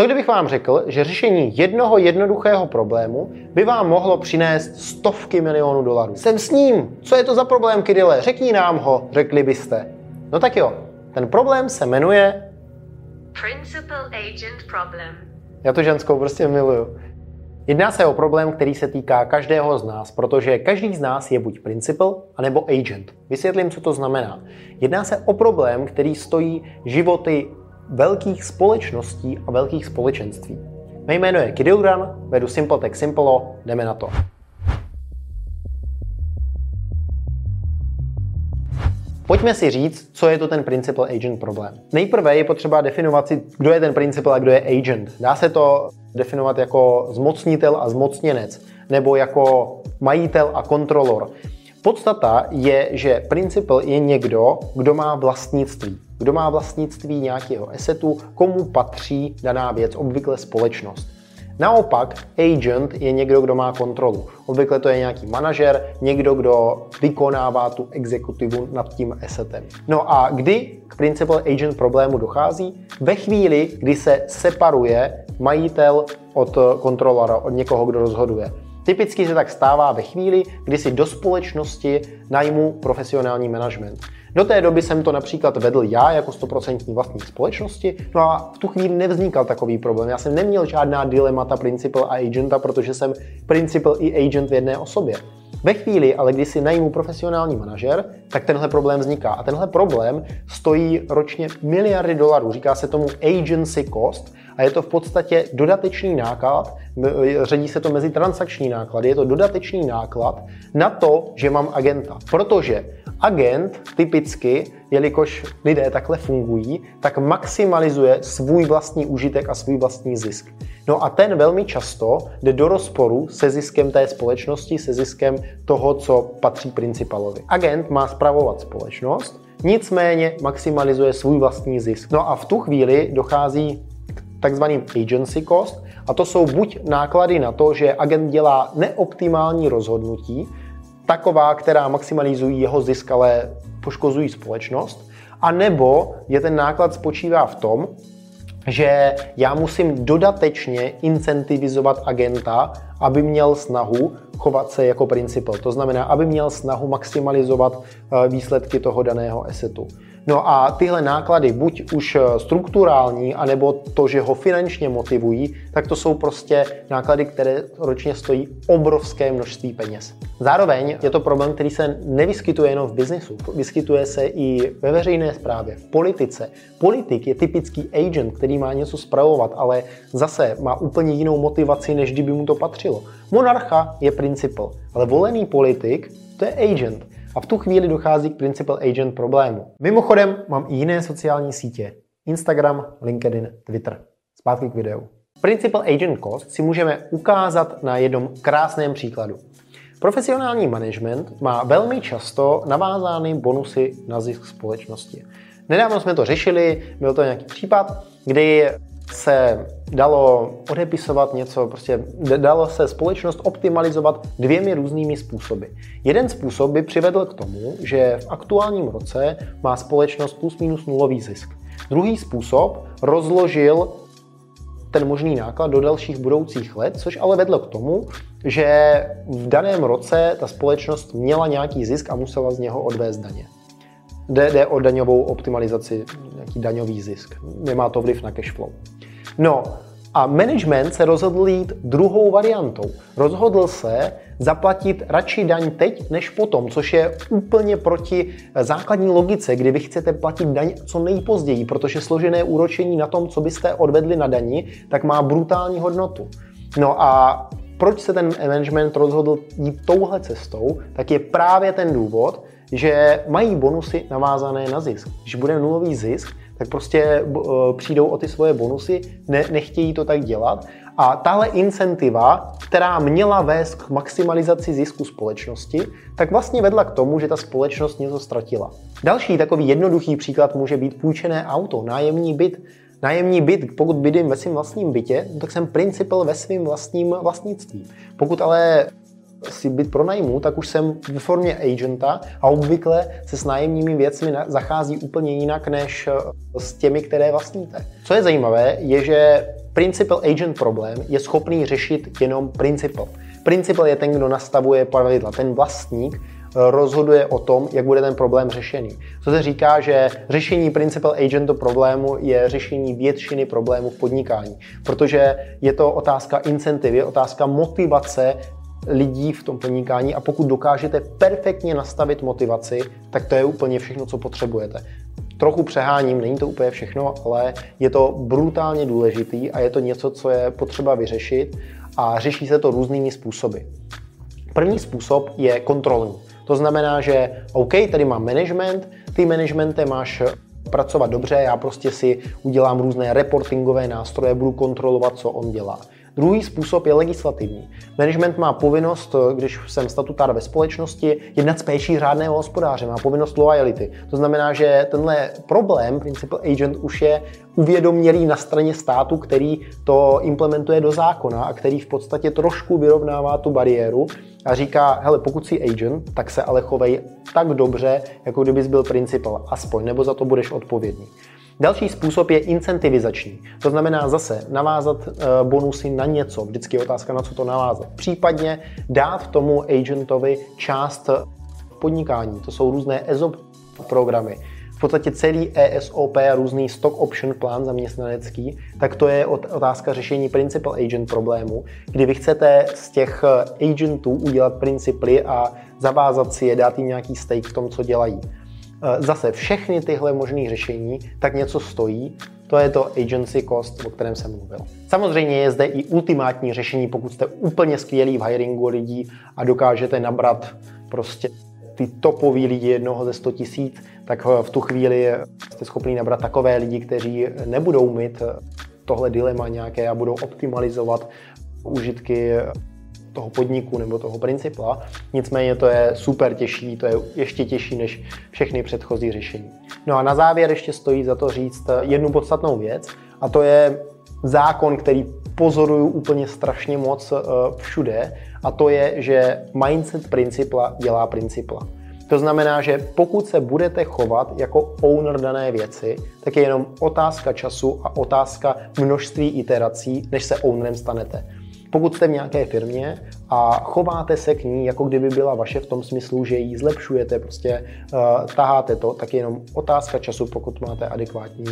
Co kdybych vám řekl, že řešení jednoho jednoduchého problému by vám mohlo přinést stovky milionů dolarů? Jsem s ním. Co je to za problém, Kidile? Řekni nám ho, řekli byste. No tak jo, ten problém se jmenuje... Principal Agent Problem. Já to ženskou prostě miluju. Jedná se o problém, který se týká každého z nás, protože každý z nás je buď principal, anebo agent. Vysvětlím, co to znamená. Jedná se o problém, který stojí životy velkých společností a velkých společenství. Mé jméno je Kidilran, vedu Simple Tech Simplo, jdeme na to. Pojďme si říct, co je to ten principal agent problém. Nejprve je potřeba definovat si, kdo je ten principal a kdo je agent. Dá se to definovat jako zmocnitel a zmocněnec, nebo jako majitel a kontrolor. Podstata je, že principal je někdo, kdo má vlastnictví. Kdo má vlastnictví nějakého assetu, komu patří daná věc, obvykle společnost. Naopak, agent je někdo, kdo má kontrolu. Obvykle to je nějaký manažer, někdo, kdo vykonává tu exekutivu nad tím assetem. No a kdy k principal agent problému dochází? Ve chvíli, kdy se separuje majitel od kontrolora, od někoho, kdo rozhoduje. Typicky se tak stává ve chvíli, kdy si do společnosti najmu profesionální management. Do té doby jsem to například vedl já jako 100% vlastník společnosti, no a v tu chvíli nevznikal takový problém. Já jsem neměl žádná dilemata principal a agenta, protože jsem principal i agent v jedné osobě. Ve chvíli, ale když si najmu profesionální manažer, tak tenhle problém vzniká. A tenhle problém stojí ročně miliardy dolarů. Říká se tomu agency cost a je to v podstatě dodatečný náklad, řadí se to mezi transakční náklady, je to dodatečný náklad na to, že mám agenta. Protože agent typicky, jelikož lidé takhle fungují, tak maximalizuje svůj vlastní užitek a svůj vlastní zisk. No a ten velmi často jde do rozporu se ziskem té společnosti, se ziskem toho, co patří principalovi. Agent má spravovat společnost, nicméně maximalizuje svůj vlastní zisk. No a v tu chvíli dochází k takzvaným agency cost, a to jsou buď náklady na to, že agent dělá neoptimální rozhodnutí, taková, která maximalizují jeho zisk, ale poškozují společnost, a nebo je ten náklad spočívá v tom, že já musím dodatečně incentivizovat agenta, aby měl snahu chovat se jako principal. To znamená, aby měl snahu maximalizovat eh, výsledky toho daného assetu. No a tyhle náklady, buď už eh, strukturální, anebo to, že ho finančně motivují, tak to jsou prostě náklady, které ročně stojí obrovské množství peněz. Zároveň je to problém, který se nevyskytuje jenom v biznesu, vyskytuje se i ve veřejné správě, v politice. Politik je typický agent, který má něco spravovat, ale zase má úplně jinou motivaci, než kdyby mu to patřilo. Monarcha je principal, ale volený politik to je agent. A v tu chvíli dochází k principal agent problému. Mimochodem mám i jiné sociální sítě. Instagram, LinkedIn, Twitter. Zpátky k videu. Principal agent cost si můžeme ukázat na jednom krásném příkladu. Profesionální management má velmi často navázány bonusy na zisk společnosti. Nedávno jsme to řešili, byl to nějaký případ, kdy se dalo odepisovat něco, prostě dalo se společnost optimalizovat dvěmi různými způsoby. Jeden způsob by přivedl k tomu, že v aktuálním roce má společnost plus minus nulový zisk. Druhý způsob rozložil ten možný náklad do dalších budoucích let, což ale vedlo k tomu, že v daném roce ta společnost měla nějaký zisk a musela z něho odvést daně. Jde, o daňovou optimalizaci, nějaký daňový zisk. Nemá to vliv na cash flow. No a management se rozhodl jít druhou variantou. Rozhodl se zaplatit radši daň teď než potom, což je úplně proti základní logice, kdy vy chcete platit daň co nejpozději, protože složené úročení na tom, co byste odvedli na dani, tak má brutální hodnotu. No a proč se ten management rozhodl jít touhle cestou, tak je právě ten důvod, že mají bonusy navázané na zisk. Když bude nulový zisk, tak prostě eh, přijdou o ty svoje bonusy, ne, nechtějí to tak dělat. A tahle incentiva, která měla vést k maximalizaci zisku společnosti, tak vlastně vedla k tomu, že ta společnost něco ztratila. Další takový jednoduchý příklad může být půjčené auto, nájemní byt. Nájemní byt, pokud bydlím ve svém vlastním bytě, tak jsem principal ve svém vlastním vlastnictví. Pokud ale si byt pronajmu, tak už jsem ve formě agenta a obvykle se s nájemními věcmi zachází úplně jinak než eh, s těmi, které vlastníte. Co je zajímavé, je, že principal agent problém je schopný řešit jenom principal. Principal je ten, kdo nastavuje pravidla. Ten vlastník eh, rozhoduje o tom, jak bude ten problém řešený. Co se říká, že řešení principal agentu problému je řešení většiny problémů v podnikání, protože je to otázka incentivy, otázka motivace lidí v tom podnikání a pokud dokážete perfektně nastavit motivaci, tak to je úplně všechno, co potřebujete. Trochu přeháním, není to úplně všechno, ale je to brutálně důležitý a je to něco, co je potřeba vyřešit a řeší se to různými způsoby. První způsob je kontrolní. To znamená, že OK, tady mám management, ty managemente máš pracovat dobře, já prostě si udělám různé reportingové nástroje, budu kontrolovat, co on dělá. Druhý způsob je legislativní. Management má povinnost, když jsem statutár ve společnosti, jednat s péčí řádného hospodáře, má povinnost loyalty. To znamená, že tenhle problém, principal agent, už je uvědomělý na straně státu, který to implementuje do zákona a který v podstatě trošku vyrovnává tu bariéru a říká, hele, pokud jsi agent, tak se ale chovej tak dobře, jako kdybys byl principal, aspoň, nebo za to budeš odpovědný. Další způsob je incentivizační. To znamená zase navázat eh, bonusy na něco. Vždycky je otázka, na co to navázat. Případně dát tomu agentovi část podnikání. To jsou různé ESOP programy. V podstatě celý ESOP a různý stock option plán zaměstnanecký, tak to je otázka řešení principal agent problému, kdy vy chcete z těch eh, agentů udělat principly a zavázat si je, dát jim nějaký stake v tom, co dělají. Eh, zase všechny tyhle možné řešení tak něco stojí, to je to agency cost, o kterém jsem mluvil. Samozřejmě je zde i ultimátní řešení, pokud jste úplně skvělí v hiringu lidí a dokážete nabrat prostě ty topový lidi jednoho ze 100 tisíc, tak eh, v tu chvíli jste schopni nabrat takové lidi, kteří nebudou mít eh, tohle dilema nějaké a budou optimalizovat užitky toho podniku nebo toho principla. Nicméně to je super těžší, to je ještě těžší než všechny předchozí řešení. No a na závěr ještě stojí za to říct jednu podstatnou věc a to je zákon, který pozoruju úplně strašně moc eh, všude a to je, že mindset principla dělá principla. To znamená, že pokud se budete chovat jako owner dané věci, tak je jenom otázka času a otázka množství iterací, než se ownerem stanete. Pokud jste v nějaké firmě a chováte se k ní, jako kdyby byla vaše v tom smyslu, že ji zlepšujete, prostě uh, taháte to, tak je jenom otázka času, pokud máte adekvátní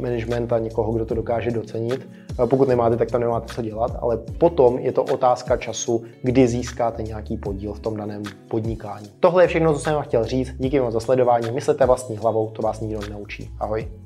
management a někoho, kdo to dokáže docenit. Uh, pokud nemáte, tak tam nemáte co dělat, ale potom je to otázka času, kdy získáte nějaký podíl v tom daném podnikání. Tohle je všechno, co jsem vám chtěl říct. Díky vám za sledování. Myslete vlastní hlavou, to vás nikdo nenaučí. Ahoj.